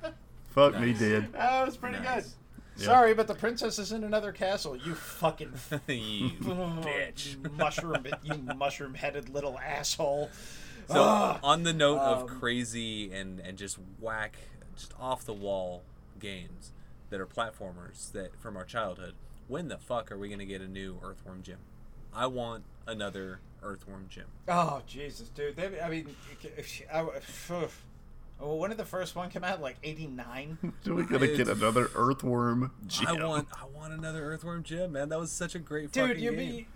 Fuck me, Nice. did. That was pretty Nice. good. Yeah. Sorry, but the princess is in another castle. You fucking [laughs] you bitch. [laughs] mushroom, you mushroom-headed little asshole. So Ah! on the note of Um, crazy and and just whack, just off the wall games that are platformers that from our childhood, when the fuck are we gonna get a new Earthworm Jim? I want another Earthworm Jim. Oh Jesus, dude! They, I mean, if [laughs] I, oh, when did the first one come out? Like '89. [laughs] So we gonna get another Earthworm Jim. I want I want another Earthworm Jim, man. That was such a great dude fucking you game. be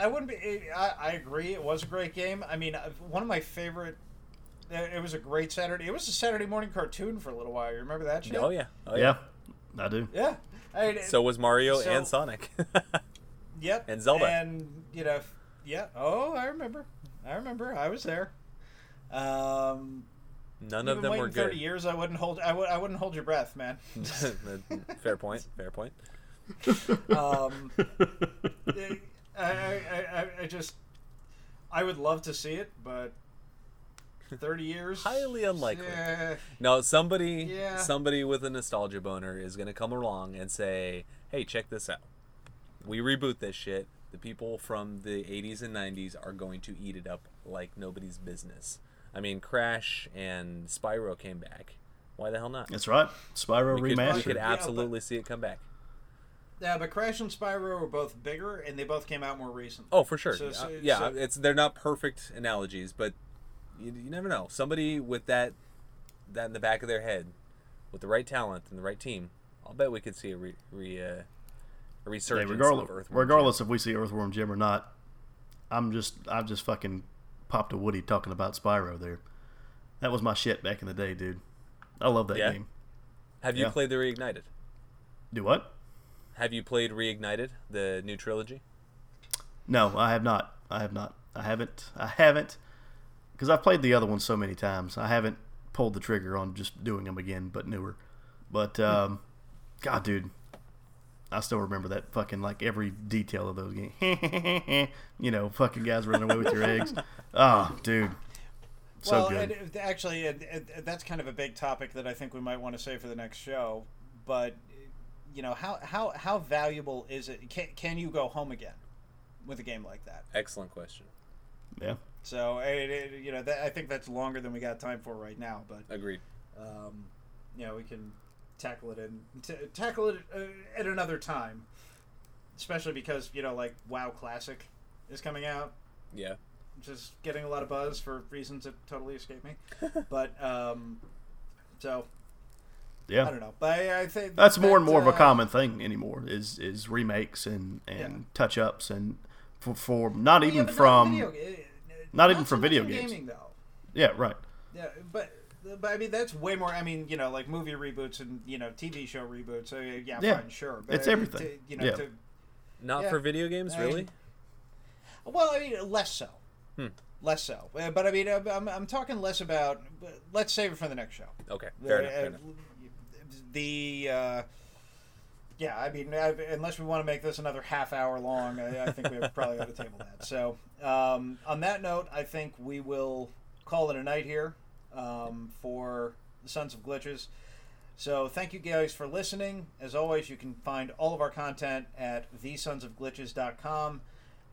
i wouldn't be I, I agree it was a great game i mean uh, one of my favorite uh, it was a great saturday it was a saturday morning cartoon for a little while you remember that shit Oh yeah, oh yeah, I do. yeah I mean, So was Mario So- and Sonic. [laughs] yep and Zelda. and you know yeah oh i remember i remember i was there um None you've of them were waiting 30 good. years i wouldn't hold i, would, I wouldn't hold your breath man [laughs] [laughs] fair point. Fair point. um I, I, I, I just i would love to see it but 30 years Highly unlikely. Eh, No, somebody, Yeah. somebody with a nostalgia boner is gonna come along and say, "Hey, check this out. We reboot this shit. The people from the '80s and '90s are going to eat it up like nobody's business." I mean, Crash and Spyro came back. Why the hell not? That's right. Spyro We could, we remastered. could Yeah, but- absolutely see it come back. Yeah, but Crash and Spyro were both bigger, and they both came out more recently. Oh, for sure. So- so- yeah, so- it's they're not perfect analogies, but you, you never know. Somebody with that that in the back of their head, with the right talent and the right team, I'll bet we could see a re, re uh, a Hey, resurgence regardless, of Earthworm regardless if we see Earthworm Jim or not, I'm just I'm just fucking popped a Woody talking about Spyro there. That was my shit back in the day, dude. I love that Yeah? game. Have you yeah. played the Reignited? Do what? Have you played Reignited, the new trilogy? No, I have not. I have not. I haven't. I haven't. Because I've played the other one so many times. I haven't pulled the trigger on just doing them again, but newer. But, um, God, dude. I still remember that fucking, like, every detail of those games. [laughs] you know, fucking guys running away with your eggs. Oh, [laughs] dude. So well, good. and, uh, actually, and, and that's kind of a big topic that I think we might want to save for the next show. But you know, how how how valuable is it? Can, can you go home again with a game like that? Excellent question. yeah. So it, it, you know, that, I think that's longer than we got time for right now. But Agreed. um, you know, we can tackle it and t- tackle it uh, at another time. Especially because you know, like WoW Classic is coming out, Yeah. just getting a lot of buzz for reasons that totally escape me. [laughs] but um, so yeah, I don't know. But I, I think That's more and that, more of a uh, common thing anymore is is remakes and, and Yeah. touch ups and for, for not even but from not, video, uh, not even so from video games. Gaming though. yeah right Yeah, but but I mean that's way more. I mean, you know, like movie reboots and you know TV show reboots. So yeah, Yeah. fine, sure. But It's everything. To, you know, Yeah. to, Not Yeah. for video games, I- really? well, I mean, less so. Hmm. Less so. Uh, But I mean, I'm, I'm, I'm talking less about. Let's save it for the next show. Okay. Fair Uh, enough. Fair uh, enough. The uh, yeah, I mean, I, unless we want to make this another half hour long, I, I think we probably ought to table that. So, um, on that note, I think we will call it a night here um, for the Sons of Glitches. So, thank you guys for listening. As always, you can find all of our content at thesonsofglitches.com.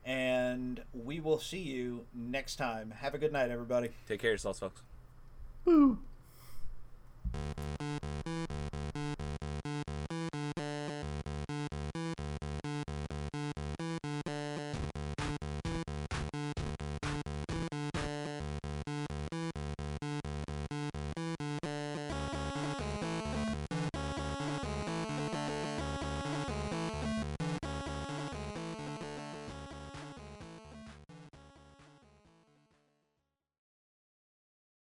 And we will see you next time. Have a good night, everybody. Take care of yourselves, folks. Woo.